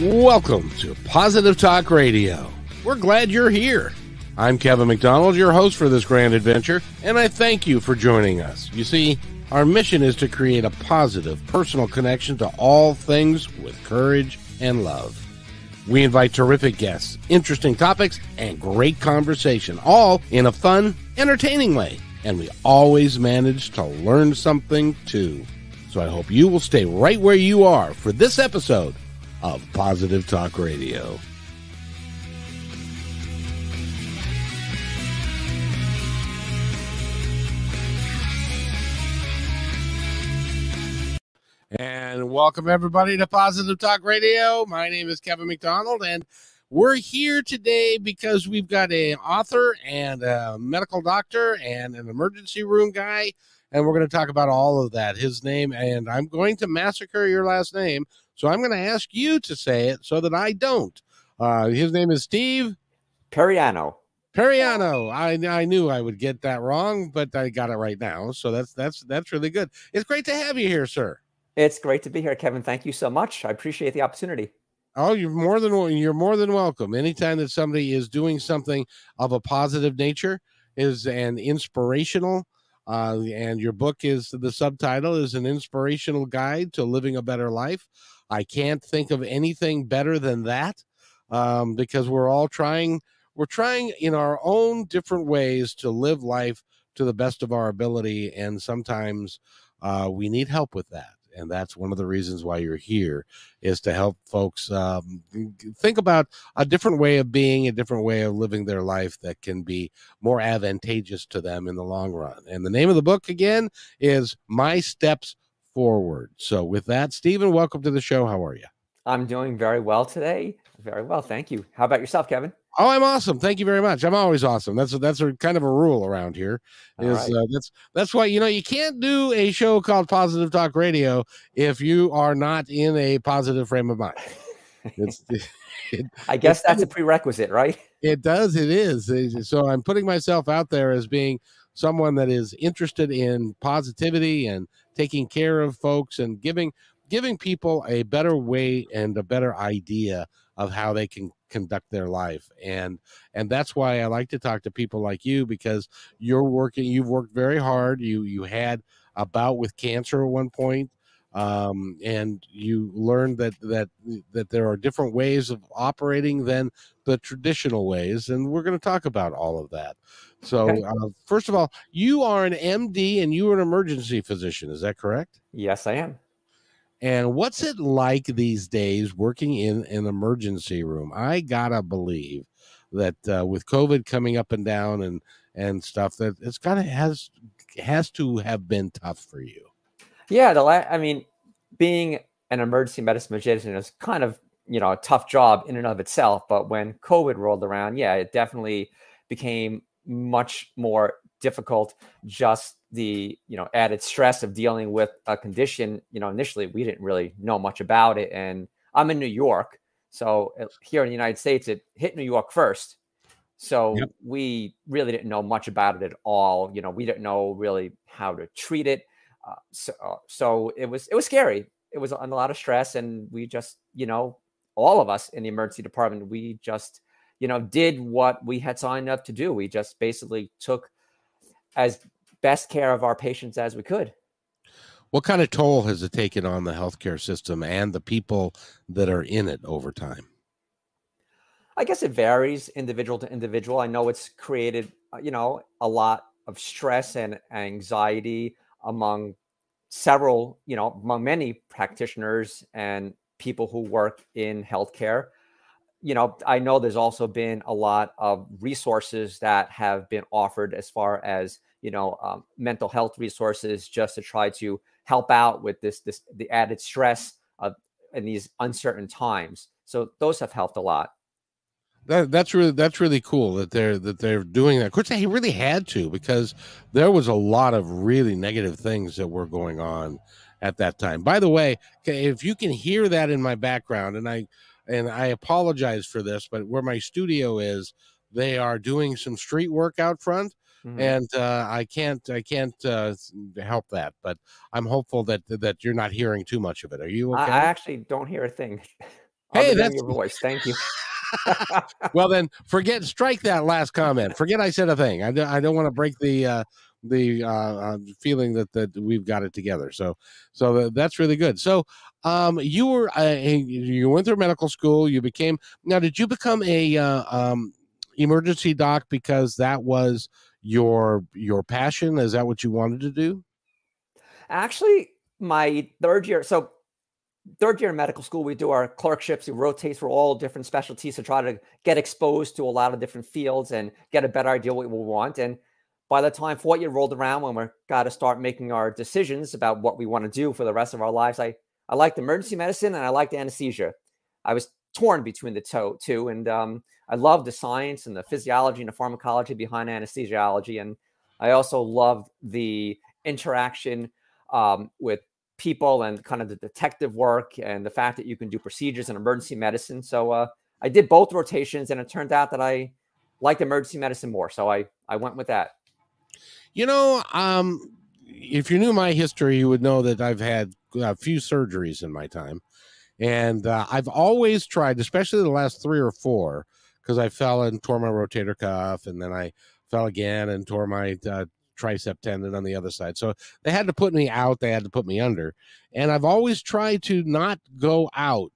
Welcome to Positive Talk Radio. We're glad you're here. I'm Kevin McDonald, your host for this grand adventure, and I thank you for joining us. You see, our mission is to create a positive personal connection to all things with courage and love. We invite terrific guests, interesting topics, and great conversation, all in a fun, entertaining way. And we always manage to learn something too. So I hope you will stay right where you are for this episode of Positive Talk Radio. And welcome everybody to Positive Talk Radio. My name is Kevin McDonald, and we're here today because we've got an author and a medical doctor and an emergency room guy, and we're going to talk about all of that. His name, and I'm going to massacre your last name, so I'm going to ask you to say it so that I don't. Uh, his name is Steve Piriano. Piriano. I I knew I would get that wrong, but I got it right now. So that's that's that's really good. It's great to have you here, sir. It's great to be here, Kevin. Thank you so much. I appreciate the opportunity. Oh, you're more than you're more than welcome. Anytime that somebody is doing something of a positive nature is an inspirational, uh, and your book is the subtitle is an inspirational guide to living a better life. I can't think of anything better than that um, because we're all trying. We're trying in our own different ways to live life to the best of our ability, and sometimes uh, we need help with that and that's one of the reasons why you're here is to help folks um, think about a different way of being a different way of living their life that can be more advantageous to them in the long run and the name of the book again is my steps forward so with that stephen welcome to the show how are you i'm doing very well today very well thank you how about yourself kevin Oh, I'm awesome. Thank you very much. I'm always awesome. That's a, that's a kind of a rule around here. Is right. uh, that's that's why you know you can't do a show called Positive Talk Radio if you are not in a positive frame of mind. It's, it, I guess that's a prerequisite, right? It does. It is. So I'm putting myself out there as being someone that is interested in positivity and taking care of folks and giving giving people a better way and a better idea of how they can conduct their life. And and that's why i like to talk to people like you because you're working you've worked very hard. You you had a bout with cancer at one point um, and you learned that that that there are different ways of operating than the traditional ways. And we're going to talk about all of that so okay. uh, first of all you are an md and you are an emergency physician is that correct yes i am and what's it like these days working in an emergency room? I gotta believe that uh, with COVID coming up and down and and stuff, that it's gotta has has to have been tough for you. Yeah, the la- I mean, being an emergency medicine physician is kind of you know a tough job in and of itself. But when COVID rolled around, yeah, it definitely became much more difficult just the you know added stress of dealing with a condition. You know initially we didn't really know much about it and i'm in new york so uh, here in the united states it hit new york first. So yep. we really didn't know much about it at all. You know we didn't know really how to treat it. Uh, so, uh, so it was it was scary. It was a lot of stress and we just you know all of us in the emergency department we just you know did what we had signed up to do we just basically took as best care of our patients as we could. What kind of toll has it taken on the healthcare system and the people that are in it over time? I guess it varies individual to individual. I know it's created, uh, you know, a lot of stress and anxiety among several, you know, among many practitioners and people who work in healthcare you know, I know there's also been a lot of resources that have been offered as far as you know um, mental health resources just to try to help out with this this the added stress of in these uncertain times. So those have helped a lot. That, that's really that's really cool that they're that they're doing that. Of course, they really had to because there was a lot of really negative things that were going on at that time. By the way, if you can hear that in my background, and I and I apologize for this, but where my studio is, they are doing some street work out front. Mm-hmm. and uh, I can't I can't uh, help that. But I'm hopeful that that you're not hearing too much of it. Are you okay? I actually don't hear a thing. Hey, that's your voice. Thank you. well, then forget, strike that last comment. Forget I said a thing. I, don't, I don't want to break the uh, the uh, uh, feeling that that we've got it together. So, so that's really good. So, um, you were uh, you went through medical school. You became now. Did you become a uh, um, emergency doc because that was your your passion? Is that what you wanted to do? Actually, my third year. So third year in medical school, we do our clerkships. We rotate through all different specialties to try to get exposed to a lot of different fields and get a better idea what we want. And by the time fourth year rolled around, when we're got to start making our decisions about what we want to do for the rest of our lives, I I liked emergency medicine and I liked anesthesia. I was torn between the two, and um, I loved the science and the physiology and the pharmacology behind anesthesiology, and I also loved the interaction um, with people and kind of the detective work and the fact that you can do procedures in emergency medicine. So uh, I did both rotations, and it turned out that I liked emergency medicine more. So I I went with that. You know, um, if you knew my history, you would know that I've had a few surgeries in my time, and uh, I've always tried, especially the last three or four, because I fell and tore my rotator cuff, and then I fell again and tore my uh, tricep tendon on the other side. So they had to put me out, they had to put me under. And I've always tried to not go out.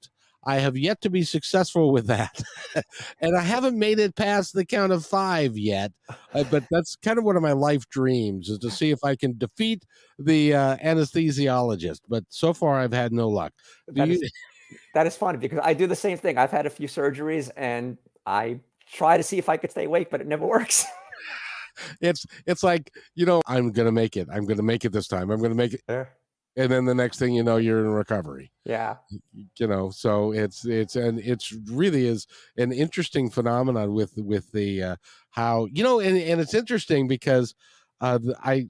I have yet to be successful with that. and I haven't made it past the count of five yet. Uh, but that's kind of one of my life dreams is to see if I can defeat the uh, anesthesiologist. But so far, I've had no luck. That, is, that is funny because I do the same thing. I've had a few surgeries and I try to see if I could stay awake, but it never works. it's it's like you know i'm gonna make it i'm gonna make it this time i'm gonna make it. And then the next thing you know you're in recovery. Yeah. You know so it's it's and it's really is an interesting phenomenon with with the uh how you know and, and it's interesting because uh i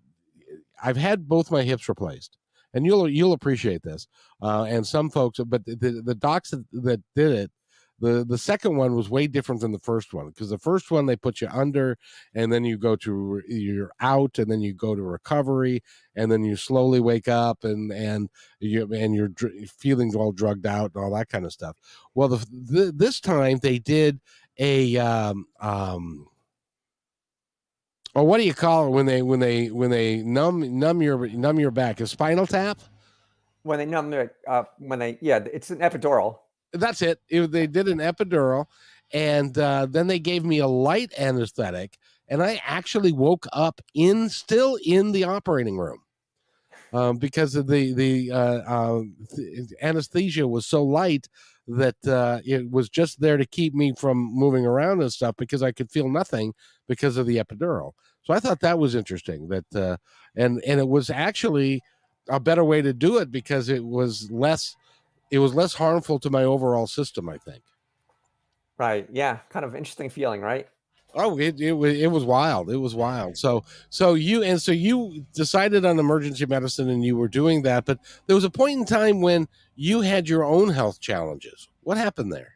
i've had both my hips replaced and you'll you'll appreciate this uh and some folks but the the docs that, that did it the the second one was way different than the first one because the first one they put you under and then you go to you're out and then you go to recovery and then you slowly wake up and and you and you're dr- feeling all drugged out and all that kind of stuff. Well the, the this time they did a um um or what do you call it when they when they when they numb numb your numb your back? A spinal tap? When they numb their uh when they yeah it's an epidural that's it. it. They did an epidural, and uh, then they gave me a light anesthetic, and I actually woke up in still in the operating room. Um, because of the the, uh, the anesthesia was so light that uh, it was just there to keep me from moving around and stuff because I could feel nothing because of the epidural. So I thought that was interesting. That uh, and and it was actually a better way to do it because it was less it was less harmful to my overall system, I think. Right. Yeah. Kind of interesting feeling, right? Oh, it, it it was wild. It was wild. So so you and so you decided on emergency medicine and you were doing that, but there was a point in time when you had your own health challenges. What happened there?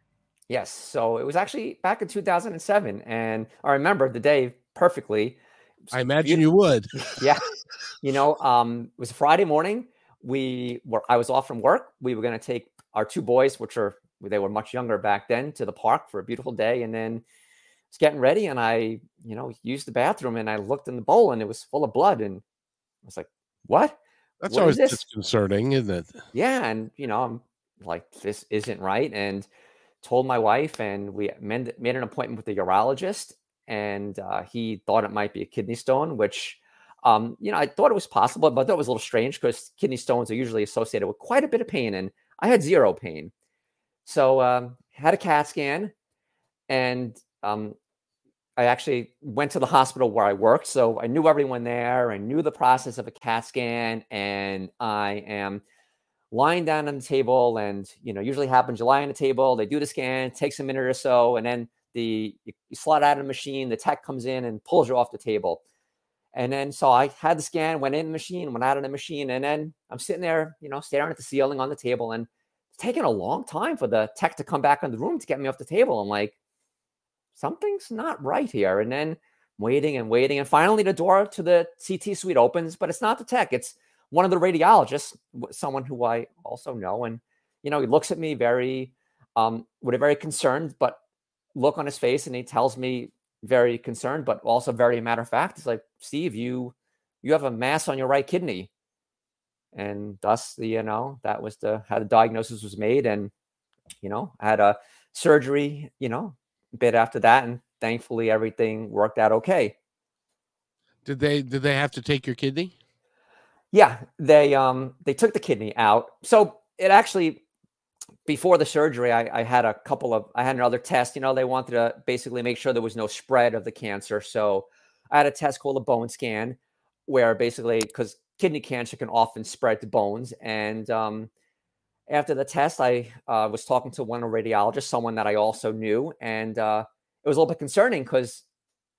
Yes. So it was actually back in 2007 and I remember the day perfectly. I imagine you would. yeah. You know, um it was Friday morning we were I was off from work. We were going to take our two boys, which are they were much younger back then, to the park for a beautiful day, and then it's getting ready, and I you know used the bathroom, and I looked in the bowl, and it was full of blood, and I was like, "What?" That's what always disconcerting, isn't it? Yeah, and you know I'm like, "This isn't right," and told my wife, and we made, made an appointment with the urologist, and uh, he thought it might be a kidney stone, which um, you know, I thought it was possible, but that was a little strange because kidney stones are usually associated with quite a bit of pain, and I had zero pain. So um, had a CAT scan, and um, I actually went to the hospital where I worked, so I knew everyone there. I knew the process of a CAT scan, and I am lying down on the table, and you know, usually happens. You lie on the table, they do the scan, takes a minute or so, and then the you slide out of the machine. The tech comes in and pulls you off the table. And then so I had the scan, went in the machine, went out of the machine, and then I'm sitting there, you know, staring at the ceiling on the table, and it's taking a long time for the tech to come back in the room to get me off the table. I'm like, something's not right here. And then waiting and waiting, and finally the door to the CT suite opens, but it's not the tech, it's one of the radiologists, someone who I also know, and you know, he looks at me very um, with a very concerned but look on his face, and he tells me very concerned, but also very matter of fact. It's like, Steve, you you have a mass on your right kidney, and thus the you know that was the how the diagnosis was made, and you know I had a surgery, you know, a bit after that, and thankfully everything worked out okay. Did they did they have to take your kidney? Yeah, they um they took the kidney out. So it actually before the surgery, I, I, had a couple of I had another test. You know, they wanted to basically make sure there was no spread of the cancer. So I had a test called a bone scan, where basically because kidney cancer can often spread to bones. And um, after the test, I uh, was talking to one radiologist, someone that I also knew, and uh, it was a little bit concerning because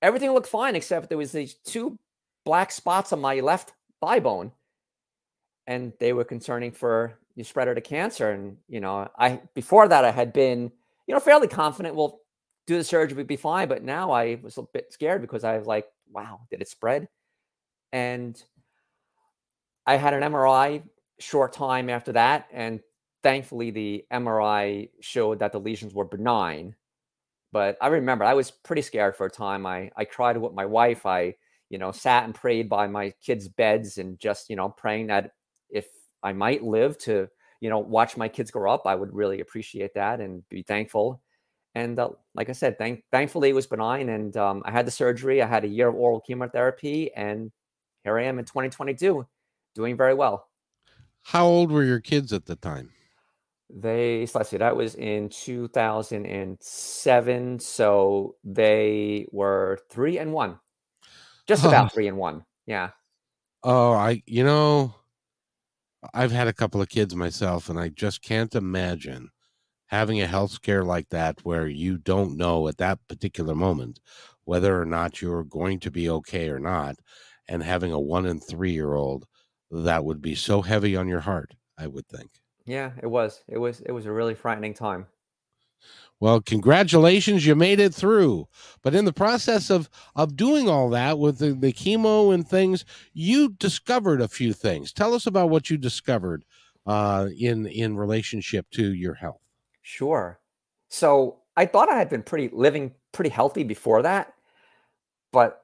everything looked fine except there was these two black spots on my left thigh bone, and they were concerning for you spread her to cancer. And, you know, I, before that, I had been, you know, fairly confident, we'll do the surgery, we'd be fine. But now I was a bit scared because I was like, wow, did it spread? And I had an MRI short time after that. And thankfully, the MRI showed that the lesions were benign. But I remember I was pretty scared for a time. I, I cried with my wife. I, you know, sat and prayed by my kids' beds and just, you know, praying that I might live to, you know, watch my kids grow up, I would really appreciate that and be thankful. And uh, like I said, thank, thankfully it was benign. And um, I had the surgery. I had a year of oral chemotherapy, and here I am in 2022, doing very well. How old were your kids at the time? They, let's see, that was in 2007. So they were three and one, just about three and one. Yeah. Oh, I, you know, I've had a couple of kids myself, and I just can't imagine having a health scare like that where you don't know at that particular moment whether or not you're going to be okay or not. And having a one and three year old, that would be so heavy on your heart, I would think. Yeah, it was. It was it was a really frightening time. Well, congratulations, you made it through. But in the process of of doing all that with the, the chemo and things, you discovered a few things. Tell us about what you discovered uh, in in relationship to your health. Sure. So I thought I had been pretty living pretty healthy before that, but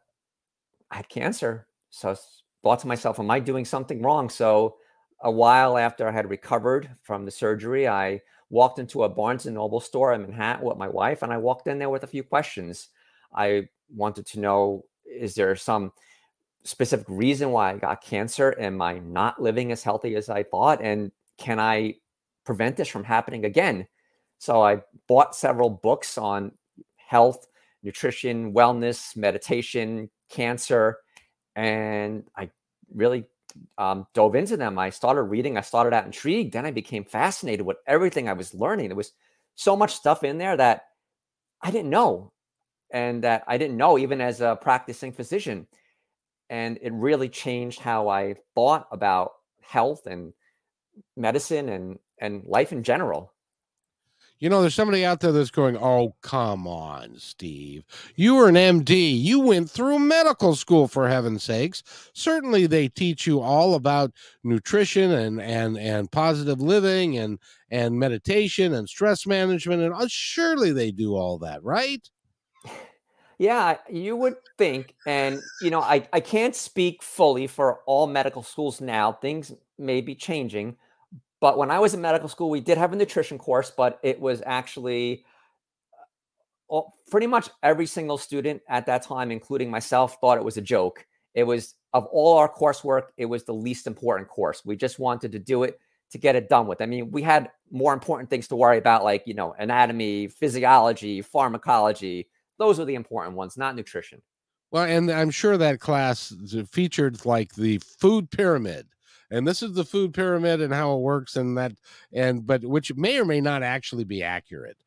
I had cancer. So I thought to myself, am I doing something wrong? So a while after I had recovered from the surgery, I walked into a Barnes and Noble store in Manhattan with my wife, and I walked in there with a few questions. I wanted to know is there some specific reason why I got cancer? Am I not living as healthy as I thought? And can I prevent this from happening again? So I bought several books on health, nutrition, wellness, meditation, cancer, and I really um, dove into them. I started reading. I started out intrigued. Then I became fascinated with everything I was learning. There was so much stuff in there that I didn't know, and that I didn't know even as a practicing physician. And it really changed how I thought about health and medicine and and life in general. You know, there's somebody out there that's going, Oh, come on, Steve. You were an MD. You went through medical school for heaven's sakes. Certainly they teach you all about nutrition and and and positive living and and meditation and stress management and uh, surely they do all that, right? Yeah, you would think. And you know, I, I can't speak fully for all medical schools now. Things may be changing but when I was in medical school, we did have a nutrition course, but it was actually uh, pretty much every single student at that time, including myself, thought it was a joke. It was of all our coursework, it was the least important course. We just wanted to do it to get it done with. I mean, we had more important things to worry about, like, you know, anatomy, physiology, pharmacology. Those are the important ones, not nutrition. Well, and I'm sure that class featured like the food pyramid and this is the food pyramid and how it works and that and but which may or may not actually be accurate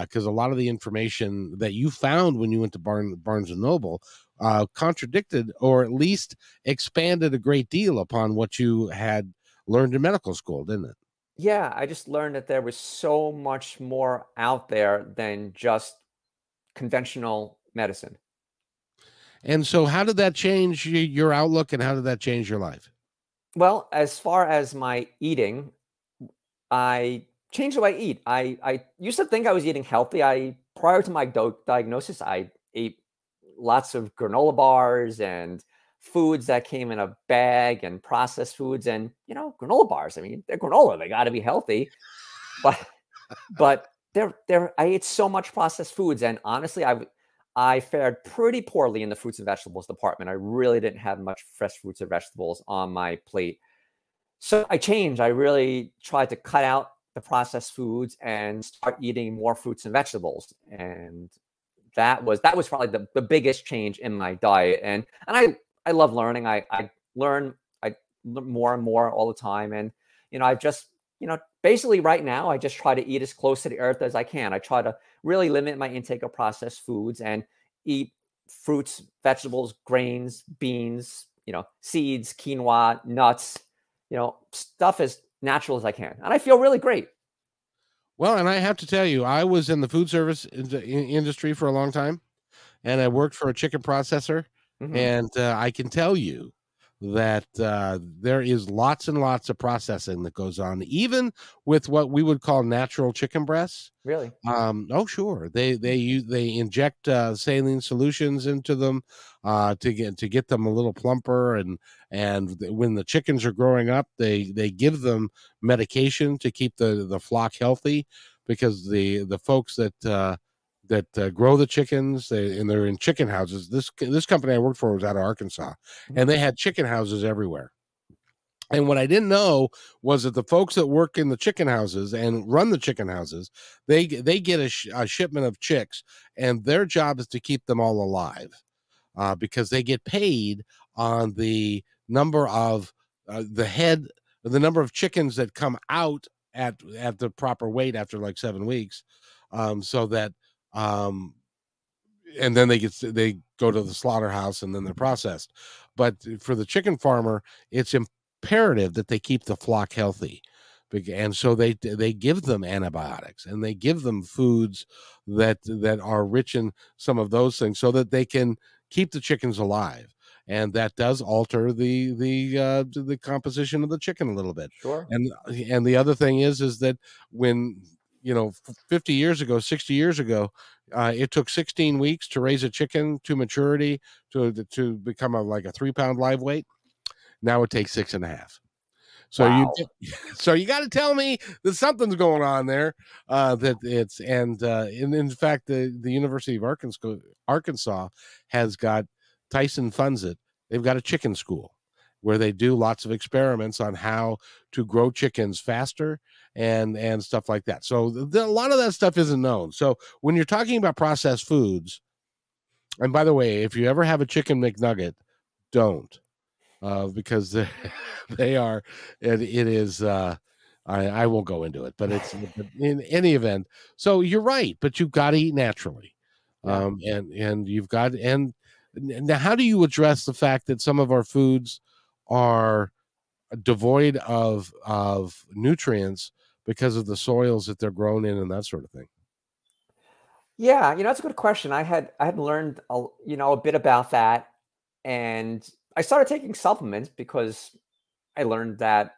because uh, a lot of the information that you found when you went to Barn, Barnes and Noble uh, contradicted or at least expanded a great deal upon what you had learned in medical school, didn't it? Yeah, I just learned that there was so much more out there than just conventional medicine. And so, how did that change your outlook and how did that change your life? Well, as far as my eating, I changed the way I eat. I I used to think I was eating healthy. I prior to my do- diagnosis, I ate lots of granola bars and foods that came in a bag and processed foods and you know granola bars. I mean, they're granola; they got to be healthy. But but they're they're I ate so much processed foods, and honestly, I I fared pretty poorly in the fruits and vegetables department. I really didn't have much fresh fruits and vegetables on my plate. So I changed. I really tried to cut out the processed foods and start eating more fruits and vegetables. And that was that was probably the, the biggest change in my diet. And and I I love learning. I I learn I learn more and more all the time. And you know, I've just you know basically right now I just try to eat as close to the earth as I can. I try to really limit my intake of processed foods and eat fruits, vegetables, grains, beans, you know, seeds, quinoa, nuts, you know, stuff as natural as I can. And I feel really great. Well, and I have to tell you, I was in the food service industry for a long time, and I worked for a chicken processor. Mm-hmm. And uh, I can tell you that uh, there is lots and lots of processing that goes on, even with what we would call natural chicken breasts. Really? Um, oh, sure. They they use they inject uh, saline solutions into them uh, to get to get them a little plumper, and and when the chickens are growing up, they they give them medication to keep the the flock healthy because the the folks that uh, that uh, grow the chickens they, and they're in chicken houses this this company i worked for was out of arkansas and they mm-hmm. had chicken houses everywhere and what i didn't know was that the folks that work in the chicken houses and run the chicken houses they they get a, sh- a shipment of chicks and their job is to keep them all alive uh, because they get paid on the number of uh, the head the number of chickens that come out at at the proper weight after like seven weeks um, so that um, and then they get they go to the slaughterhouse and then they're processed. But for the chicken farmer, it's imperative that they keep the flock healthy, and so they they give them antibiotics and they give them foods that that are rich in some of those things so that they can keep the chickens alive and that does alter the the uh, the composition of the chicken a little bit. Sure. And and the other thing is is that when you know 50 years ago 60 years ago uh, it took 16 weeks to raise a chicken to maturity to to become a like a three pound live weight. Now it takes six and a half. So wow. you so you got to tell me that something's going on there uh, that it's and uh, in, in fact the, the university of arkansas arkansas has got tyson funds it they've got a chicken school where they do lots of experiments on how to grow chickens faster and and stuff like that. So the, a lot of that stuff isn't known. So when you're talking about processed foods, and by the way, if you ever have a chicken McNugget, don't uh, because they, are it, it is. Uh, I, I won't go into it, but it's in any event. So you're right, but you've got to eat naturally, um, and and you've got and now how do you address the fact that some of our foods are devoid of of nutrients because of the soils that they're grown in and that sort of thing? Yeah, you know, that's a good question. I had I had learned a, you know a bit about that, and I started taking supplements because I learned that,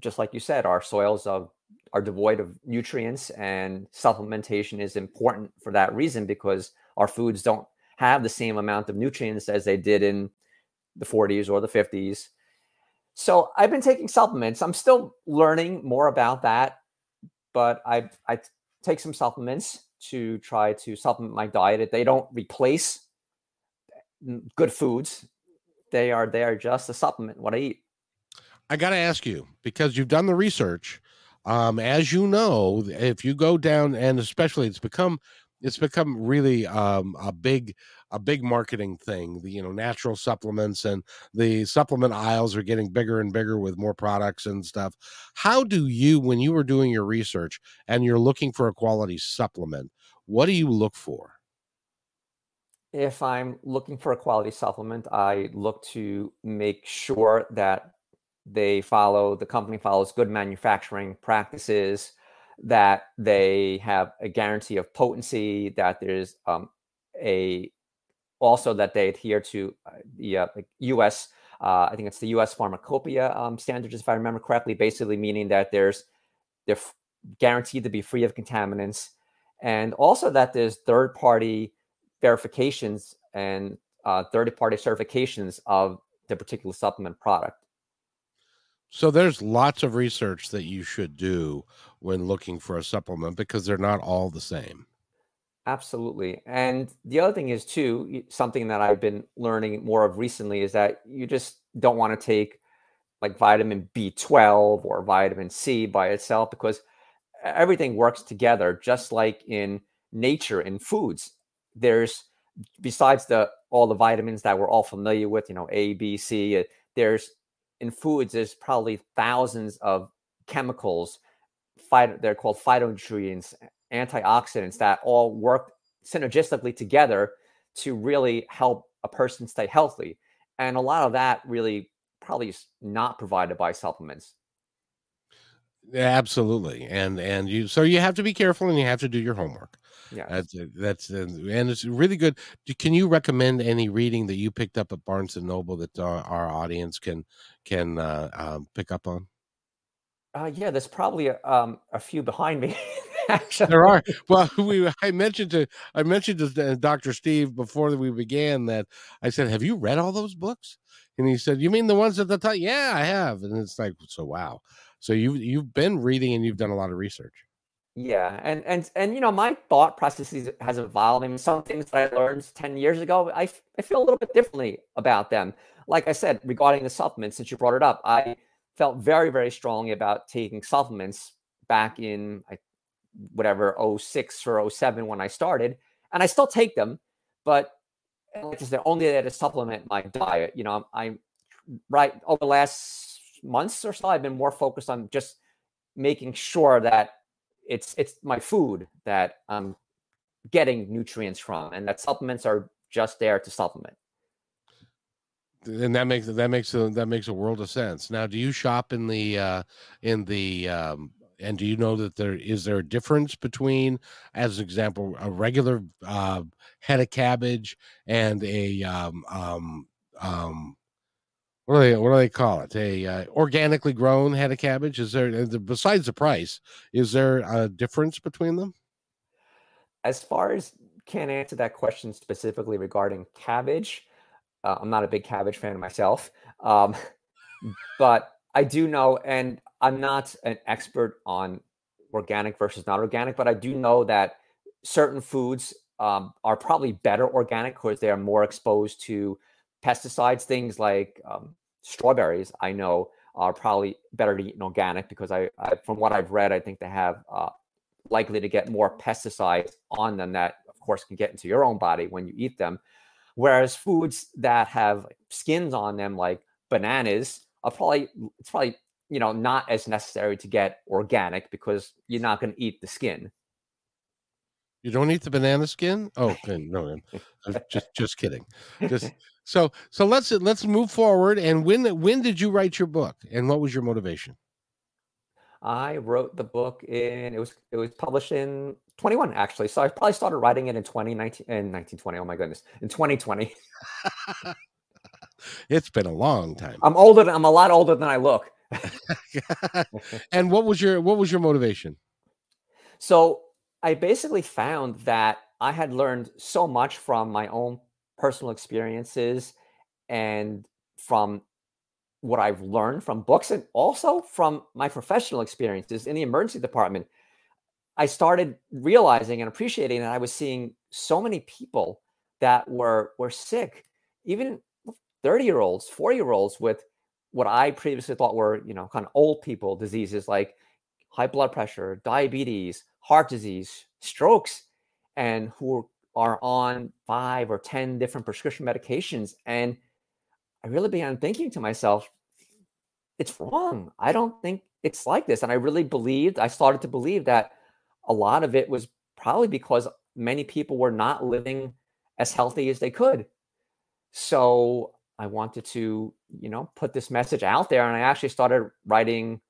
just like you said, our soils are are devoid of nutrients, and supplementation is important for that reason because our foods don't have the same amount of nutrients as they did in the 40s or the 50s. So I've been taking supplements. I'm still learning more about that, but I I take some supplements to try to supplement my diet. They don't replace good foods. They are they are just a supplement what I eat. I got to ask you because you've done the research. Um, as you know, if you go down and especially it's become it's become really um, a big a big marketing thing the you know natural supplements and the supplement aisles are getting bigger and bigger with more products and stuff. How do you when you were doing your research and you're looking for a quality supplement what do you look for? If i'm looking for a quality supplement i look to make sure that they follow the company follows good manufacturing practices that they have a guarantee of potency, that there's um, a also that they adhere to uh, the uh, U.S. Uh, I think it's the U.S. pharmacopoeia um, standards, if I remember correctly. Basically, meaning that there's they're guaranteed to be free of contaminants, and also that there's third party verifications and uh, third party certifications of the particular supplement product. So there's lots of research that you should do when looking for a supplement because they're not all the same. Absolutely. And the other thing is too, something that I've been learning more of recently is that you just don't want to take like vitamin B12 or vitamin C by itself because everything works together just like in nature in foods. There's besides the all the vitamins that we're all familiar with, you know, A, B, C, uh, there's in foods, there's probably thousands of chemicals, phyto, they're called phytonutrients, antioxidants that all work synergistically together to really help a person stay healthy. And a lot of that really probably is not provided by supplements. Absolutely. And and you so you have to be careful and you have to do your homework. Yeah. That's that's and it's really good. Can you recommend any reading that you picked up at Barnes and Noble that our, our audience can can uh, um, pick up on? Uh, yeah, there's probably a, um, a few behind me. Actually. There are. Well, we I mentioned to I mentioned to uh, Dr. Steve before we began that I said, "Have you read all those books?" And he said, "You mean the ones at the top?" Yeah, I have. And it's like, so wow. So you you've been reading and you've done a lot of research. Yeah, and and and you know, my thought processes has evolved. I mean, some things that I learned ten years ago, I, I feel a little bit differently about them. Like I said, regarding the supplements, since you brought it up, I felt very very strongly about taking supplements back in whatever 06 or 07 when I started, and I still take them, but like I said, only there to supplement my diet. You know, I'm, I'm right over the last months or so, I've been more focused on just making sure that it's it's my food that I'm getting nutrients from, and that supplements are just there to supplement. And that makes that makes a, that makes a world of sense. Now, do you shop in the uh, in the um, and do you know that there is there a difference between, as an example, a regular uh, head of cabbage and a um, um, um, what do they what do they call it? A uh, organically grown head of cabbage. Is there besides the price? Is there a difference between them? As far as can't answer that question specifically regarding cabbage. Uh, I'm not a big cabbage fan myself, um, but I do know, and I'm not an expert on organic versus not organic, but I do know that certain foods um, are probably better organic because they are more exposed to pesticides. Things like um, strawberries, I know, are probably better to eat in organic because I, I from what I've read, I think they have uh, likely to get more pesticides on them that, of course, can get into your own body when you eat them. Whereas foods that have skins on them, like bananas, are probably it's probably you know not as necessary to get organic because you're not going to eat the skin. You don't eat the banana skin? Oh, no, just just kidding. Just so so let's let's move forward. And when when did you write your book, and what was your motivation? I wrote the book in it was it was published in 21 actually. So I probably started writing it in 2019 in 1920. Oh my goodness, in 2020. it's been a long time. I'm older. I'm a lot older than I look. and what was your what was your motivation? So I basically found that I had learned so much from my own personal experiences and from what I've learned from books and also from my professional experiences in the emergency department. I started realizing and appreciating that I was seeing so many people that were were sick, even 30 year olds, 40 year olds with what I previously thought were, you know, kind of old people diseases like high blood pressure, diabetes, heart disease, strokes, and who are on five or 10 different prescription medications. And I really began thinking to myself, it's wrong. I don't think it's like this. And I really believed, I started to believe that a lot of it was probably because many people were not living as healthy as they could. So I wanted to, you know, put this message out there. And I actually started writing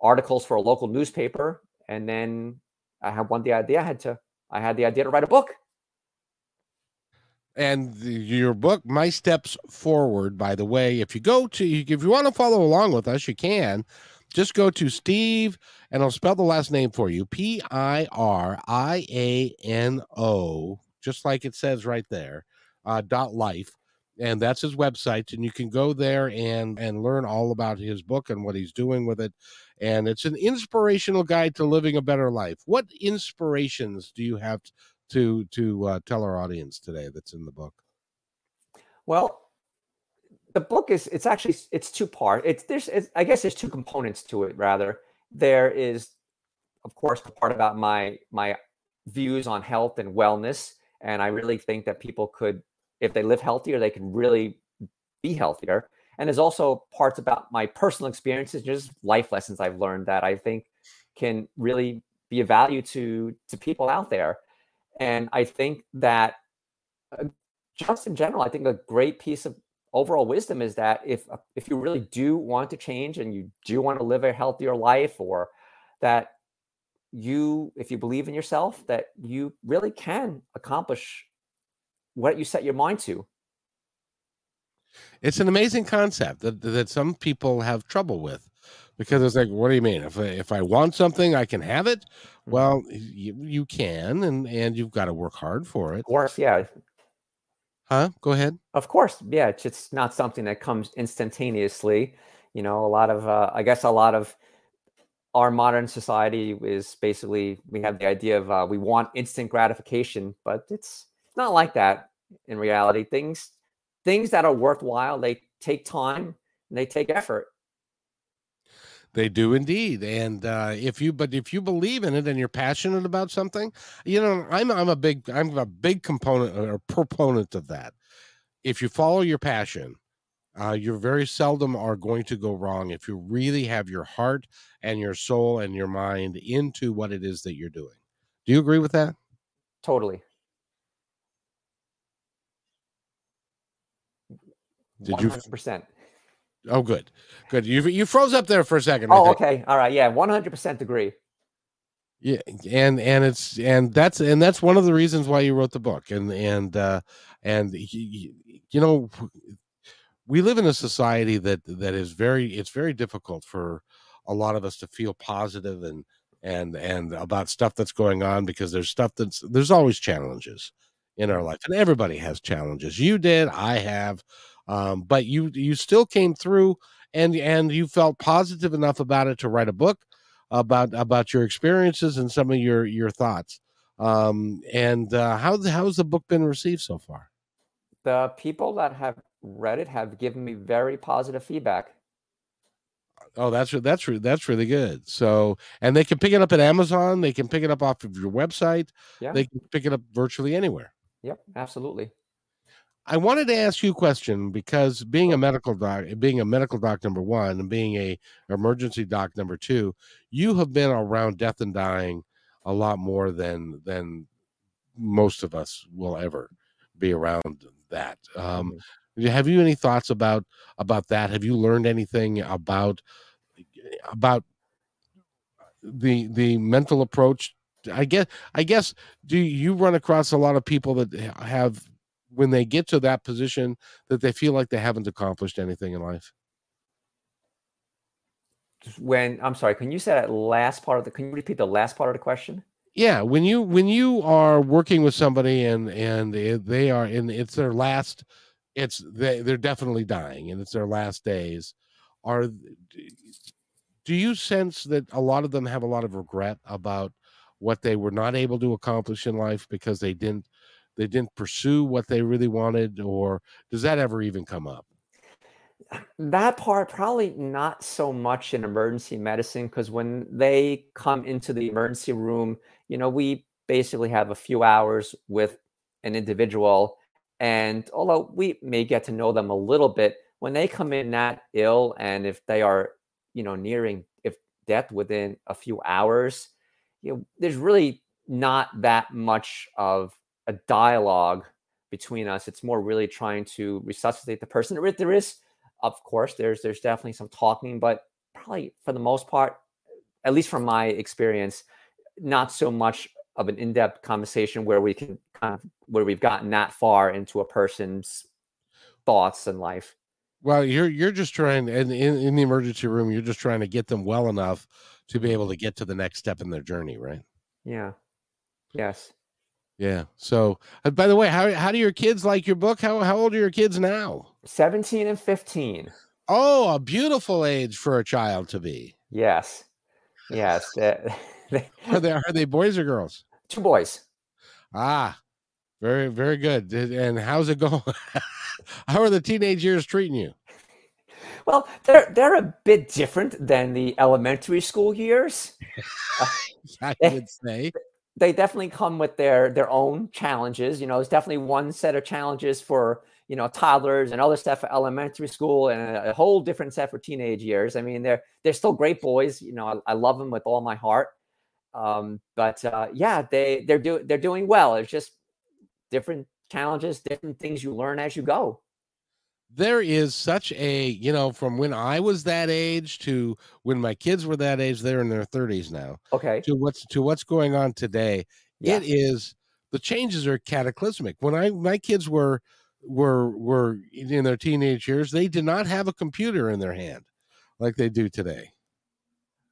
articles for a local newspaper. And then I had one the idea I had to I had the idea to write a book. And the, your book, My Steps Forward, by the way, if you go to if you want to follow along with us, you can just go to Steve, and I'll spell the last name for you P I R I A N O, just like it says right there, uh, dot life. And that's his website. And you can go there and, and learn all about his book and what he's doing with it. And it's an inspirational guide to living a better life. What inspirations do you have to to uh, tell our audience today that's in the book? Well, the book is it's actually it's two part. It's there's it's, I guess there's two components to it. Rather, there is, of course, the part about my my views on health and wellness, and I really think that people could, if they live healthier, they can really be healthier. And there's also parts about my personal experiences, just life lessons I've learned that I think can really be a value to to people out there. And I think that uh, just in general, I think a great piece of overall wisdom is that if uh, if you really do want to change and you do want to live a healthier life or that you if you believe in yourself that you really can accomplish what you set your mind to it's an amazing concept that that some people have trouble with because it's like what do you mean if I, if I want something I can have it mm-hmm. well you, you can and and you've got to work hard for it of course yeah Huh? Go ahead. Of course, yeah. It's, it's not something that comes instantaneously. You know, a lot of, uh, I guess, a lot of our modern society is basically we have the idea of uh, we want instant gratification, but it's not like that in reality. Things, things that are worthwhile, they take time and they take effort. They do indeed, and uh, if you but if you believe in it and you're passionate about something, you know I'm I'm a big I'm a big component or proponent of that. If you follow your passion, uh, you very seldom are going to go wrong if you really have your heart and your soul and your mind into what it is that you're doing. Do you agree with that? Totally. Did 100%. you? Oh, good, good. You you froze up there for a second. Oh, okay, all right, yeah, one hundred percent agree. Yeah, and and it's and that's and that's one of the reasons why you wrote the book, and and uh, and you, you know, we live in a society that that is very it's very difficult for a lot of us to feel positive and and and about stuff that's going on because there's stuff that's there's always challenges in our life and everybody has challenges you did i have um, but you you still came through and and you felt positive enough about it to write a book about about your experiences and some of your your thoughts um, and uh, how how's the book been received so far the people that have read it have given me very positive feedback Oh, that's that's that's really good. So, and they can pick it up at Amazon. They can pick it up off of your website. Yeah. They can pick it up virtually anywhere. Yep, absolutely. I wanted to ask you a question because being a medical doc, being a medical doc number one, and being a emergency doc number two, you have been around death and dying a lot more than than most of us will ever be around that. Um, mm-hmm. Have you any thoughts about about that? Have you learned anything about about the the mental approach? I guess I guess do you run across a lot of people that have when they get to that position that they feel like they haven't accomplished anything in life? When I'm sorry, can you say that last part of the? Can you repeat the last part of the question? Yeah, when you when you are working with somebody and and they are in it's their last, it's they they're definitely dying and it's their last days. Are do you sense that a lot of them have a lot of regret about what they were not able to accomplish in life because they didn't they didn't pursue what they really wanted or does that ever even come up? That part probably not so much in emergency medicine because when they come into the emergency room you know we basically have a few hours with an individual and although we may get to know them a little bit when they come in that ill and if they are you know nearing if death within a few hours you know there's really not that much of a dialogue between us. It's more really trying to resuscitate the person. There is, of course, there's there's definitely some talking, but probably for the most part, at least from my experience, not so much of an in-depth conversation where we can kind of where we've gotten that far into a person's thoughts and life. Well, you're you're just trying and in, in the emergency room, you're just trying to get them well enough to be able to get to the next step in their journey, right? Yeah. Yes. Yeah. So, uh, by the way, how how do your kids like your book? How how old are your kids now? 17 and 15. Oh, a beautiful age for a child to be. Yes. Yes. are they are they boys or girls? Two boys. Ah, very very good. And how's it going? how are the teenage years treating you? Well, they're they're a bit different than the elementary school years. I would say they definitely come with their their own challenges. You know, it's definitely one set of challenges for you know toddlers and other stuff for elementary school, and a, whole different set for teenage years. I mean, they're they're still great boys. You know, I, I love them with all my heart. Um, but uh, yeah, they they're doing they're doing well. It's just different challenges, different things you learn as you go there is such a you know from when i was that age to when my kids were that age they're in their 30s now okay. to what's to what's going on today yeah. it is the changes are cataclysmic. When i my kids were were were in their teenage years they did not have a computer in their hand like they do today.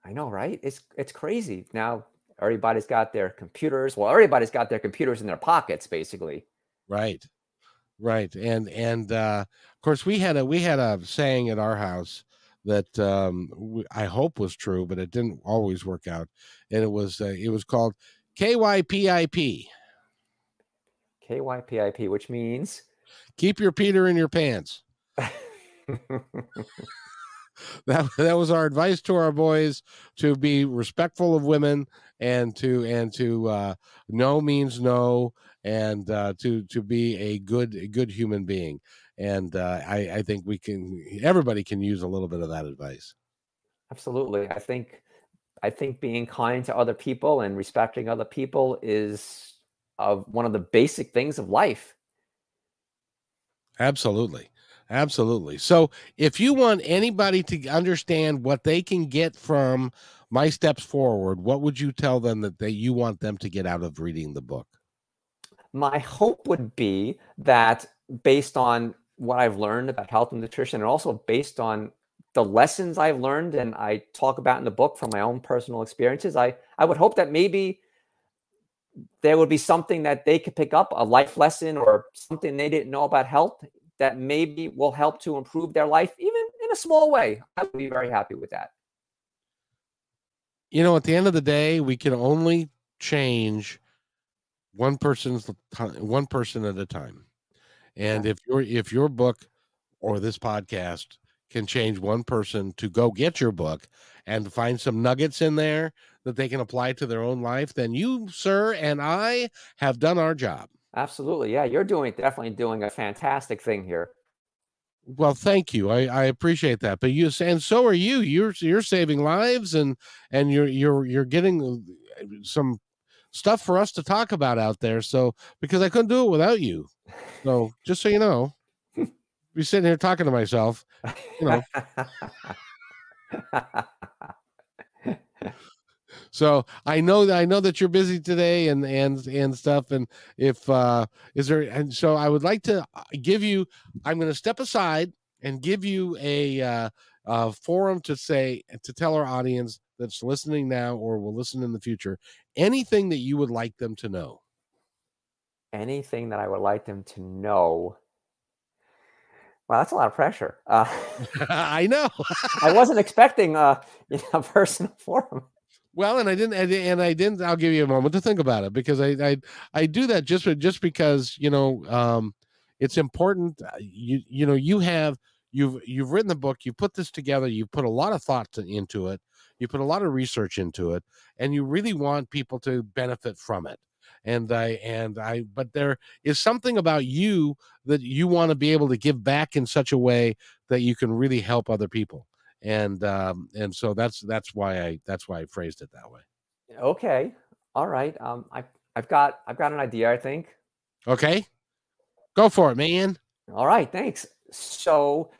I know right? It's it's crazy. Now everybody's got their computers well everybody's got their computers in their pockets basically. Right right and and uh of course we had a we had a saying at our house that um we, i hope was true but it didn't always work out and it was uh, it was called kypip kypip which means keep your peter in your pants. That that was our advice to our boys to be respectful of women and to and to uh no means no and uh, to to be a good a good human being. And uh, I, I think we can everybody can use a little bit of that advice. Absolutely, I think I think being kind to other people and respecting other people is of one of the basic things of life. Absolutely. Absolutely. So, if you want anybody to understand what they can get from my steps forward, what would you tell them that they, you want them to get out of reading the book? My hope would be that based on what I've learned about health and nutrition, and also based on the lessons I've learned and I talk about in the book from my own personal experiences, I, I would hope that maybe there would be something that they could pick up, a life lesson or something they didn't know about health that maybe will help to improve their life, even in a small way. I would be very happy with that. You know, at the end of the day, we can only change one person's one person at a time. And if your if your book or this podcast can change one person to go get your book and find some nuggets in there that they can apply to their own life then you sir and i have done our job. Absolutely. Yeah you're doing definitely doing a fantastic thing here. Well thank you. I i appreciate that. But you and so are you. You're you're saving lives and and you're you're you're getting uh, some stuff for us to talk about out there. So because I couldn't do it without you. So just so you know, be sitting here talking to myself, you know. so I know that I know that you're busy today and and and stuff. And if uh is there and so I would like to uh, give you I'm gonna step aside and give you a uh, uh forum to say to tell our audience that's listening now or will listen in the future anything that you would like them to know anything that i would like them to know Wow, that's a lot of pressure. Uh, I know. I wasn't expecting uh, you know, a personal forum. Well, and I didn't, and I didn't. I'll give you a moment to think about it because I, I, I do that just just because you know, um, it's important. Uh, you, you know, you have you've you've written the book, you put this together, you put a lot of thought to, into it, you put a lot of research into it and you really want people to benefit from it and i and i but there is something about you that you want to be able to give back in such a way that you can really help other people and um and so that's that's why i that's why i phrased it that way. Okay all right um i i've got i've got an idea i think. Okay. Go for it man. All right thanks. So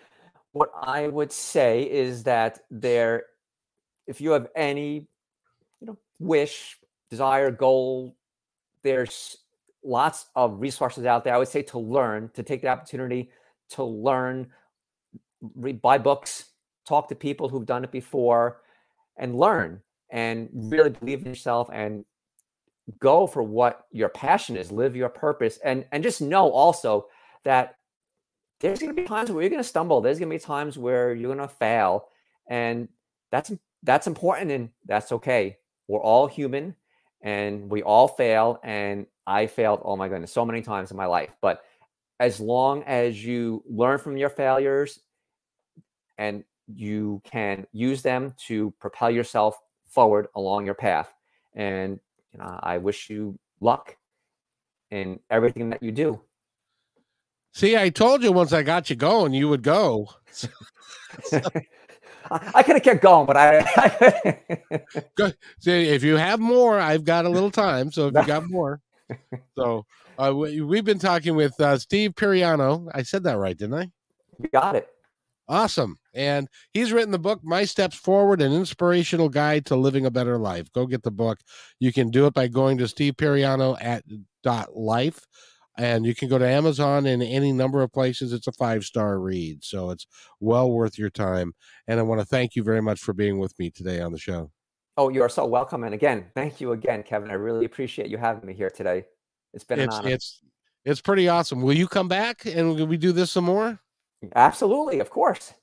what i would say is that there if you have any, you know, wish, desire, goal, there's lots of resources out there. I would say to learn, to take the opportunity to learn read, buy books, talk to people who've done it before, and learn and really believe in yourself and go for what your passion is, live your purpose, and and just know also that there's going to be times where you're going to stumble. There's going to be times where you're going to fail, and that's that's important and that's okay. We're all human, and we all fail. And I failed. Oh my goodness, so many times in my life. But as long as you learn from your failures and you can use them to propel yourself forward along your path. And you know, I wish you luck in everything that you do. See, I told you once I got you going, you would go. I could have kept going, but I. Good. See, if you have more, I've got a little time. So if you got more, so uh, we, have been talking with uh, Steve Piriano. I said that right, didn't I? You got it. Awesome. And he's written the book, My Steps Forward, an inspirational guide to living a better life. Go get the book. You can do it by going to Steve Piriano at dot life. And you can go to Amazon and any number of places. It's a five star read. So it's well worth your time. And I want to thank you very much for being with me today on the show. Oh, you are so welcome. And again, thank you again, Kevin. I really appreciate you having me here today. It's been it's, an honor. It's it's pretty awesome. Will you come back and we do this some more? Absolutely, of course.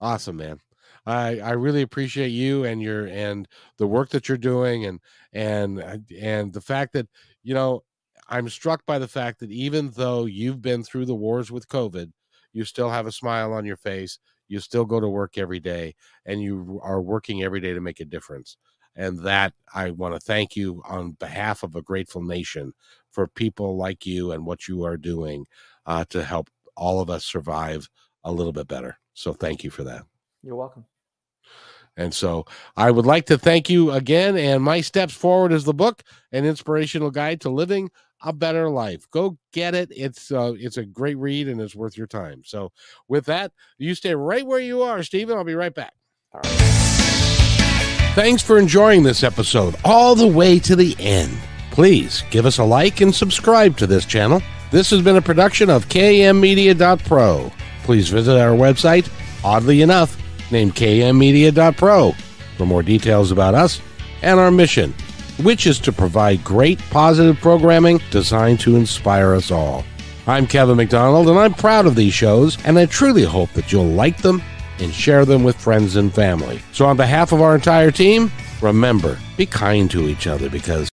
Awesome, man. I I really appreciate you and your and the work that you're doing and and and the fact that you know I'm struck by the fact that even though you've been through the wars with COVID, you still have a smile on your face. You still go to work every day and you are working every day to make a difference. And that I want to thank you on behalf of a grateful nation for people like you and what you are doing uh, to help all of us survive a little bit better. So thank you for that. You're welcome. And so I would like to thank you again. And My Steps Forward is the book, an inspirational guide to living a better life. Go get it. It's uh, it's a great read and it's worth your time. So with that, you stay right where you are, Stephen. I'll be right back. Thanks for enjoying this episode all the way to the end. Please give us a like and subscribe to this channel. This has been a production of kmmedia.pro. Please visit our website, oddly enough, named kmmedia.pro, for more details about us and our mission, which is to provide great positive programming designed to inspire us all. I'm Kevin McDonald, and I'm proud of these shows, and I truly hope that you'll like them and share them with friends and family. So, on behalf of our entire team, remember be kind to each other because